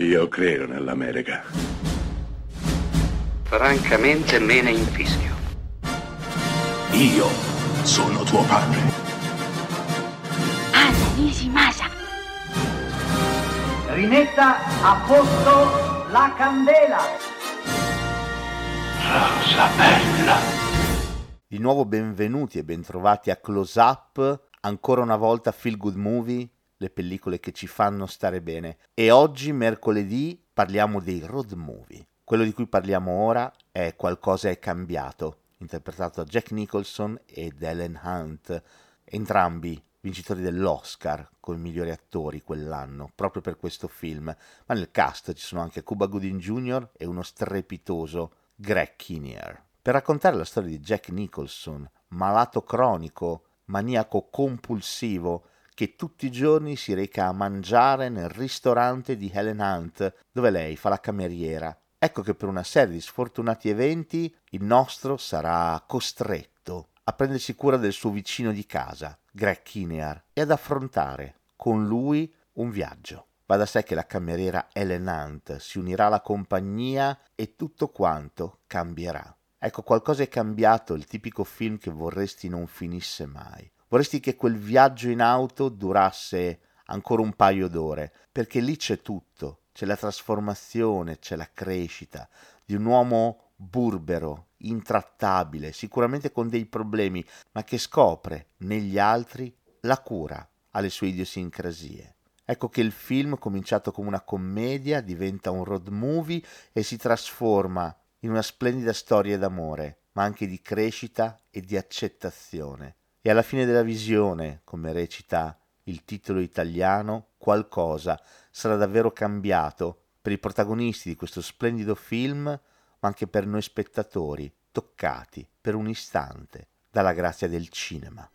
Io credo nell'America. Francamente me ne infischio. Io sono tuo padre. Anna Nishimasa. Rimetta a posto la candela. Rosa bella. Di nuovo benvenuti e bentrovati a Close Up, ancora una volta Feel Good Movie, le pellicole che ci fanno stare bene. E oggi, mercoledì, parliamo dei road movie. Quello di cui parliamo ora è Qualcosa è cambiato, interpretato da Jack Nicholson ed Ellen Hunt, entrambi vincitori dell'Oscar come migliori attori quell'anno, proprio per questo film. Ma nel cast ci sono anche Cuba Gooding Jr. e uno strepitoso Greg Kinnear. Per raccontare la storia di Jack Nicholson, malato cronico, maniaco compulsivo, che tutti i giorni si reca a mangiare nel ristorante di Helen Hunt, dove lei fa la cameriera. Ecco che per una serie di sfortunati eventi il nostro sarà costretto a prendersi cura del suo vicino di casa, Greg Kinnear, e ad affrontare con lui un viaggio. Va da sé che la cameriera Helen Hunt si unirà alla compagnia e tutto quanto cambierà. Ecco, qualcosa è cambiato, il tipico film che vorresti non finisse mai. Vorresti che quel viaggio in auto durasse ancora un paio d'ore, perché lì c'è tutto, c'è la trasformazione, c'è la crescita di un uomo burbero, intrattabile, sicuramente con dei problemi, ma che scopre negli altri la cura alle sue idiosincrasie. Ecco che il film, cominciato come una commedia, diventa un road movie e si trasforma in una splendida storia d'amore, ma anche di crescita e di accettazione. E alla fine della visione, come recita il titolo italiano, qualcosa sarà davvero cambiato per i protagonisti di questo splendido film, ma anche per noi spettatori, toccati per un istante dalla grazia del cinema.